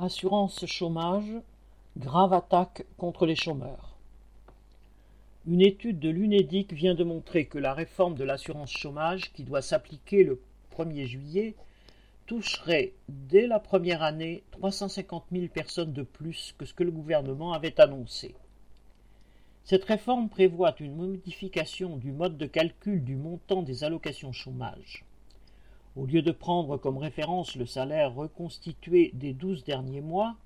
Assurance chômage, grave attaque contre les chômeurs. Une étude de l'UNEDIC vient de montrer que la réforme de l'assurance chômage, qui doit s'appliquer le 1er juillet, toucherait dès la première année 350 000 personnes de plus que ce que le gouvernement avait annoncé. Cette réforme prévoit une modification du mode de calcul du montant des allocations chômage. Au lieu de prendre comme référence le salaire reconstitué des douze derniers mois,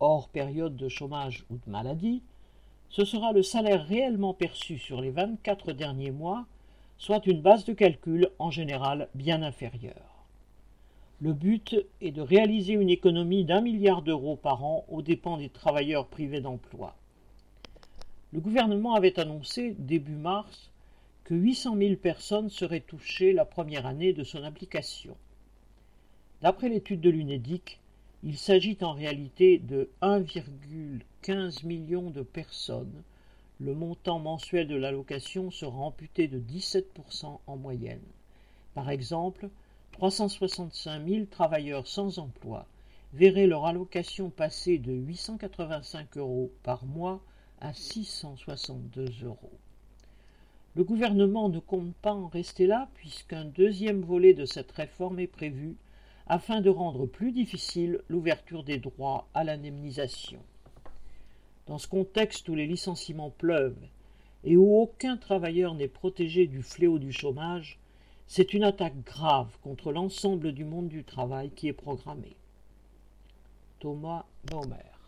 hors période de chômage ou de maladie, ce sera le salaire réellement perçu sur les 24 derniers mois, soit une base de calcul en général bien inférieure. Le but est de réaliser une économie d'un milliard d'euros par an aux dépens des travailleurs privés d'emploi. Le gouvernement avait annoncé début mars que 800 000 personnes seraient touchées la première année de son application. D'après l'étude de l'UNEDIC, il s'agit en réalité de 1,15 million de personnes. Le montant mensuel de l'allocation sera amputé de 17% en moyenne. Par exemple, 365 000 travailleurs sans emploi verraient leur allocation passer de 885 euros par mois à 662 euros. Le gouvernement ne compte pas en rester là puisqu'un deuxième volet de cette réforme est prévu afin de rendre plus difficile l'ouverture des droits à l'indemnisation. Dans ce contexte où les licenciements pleuvent et où aucun travailleur n'est protégé du fléau du chômage, c'est une attaque grave contre l'ensemble du monde du travail qui est programmée. Thomas Baumer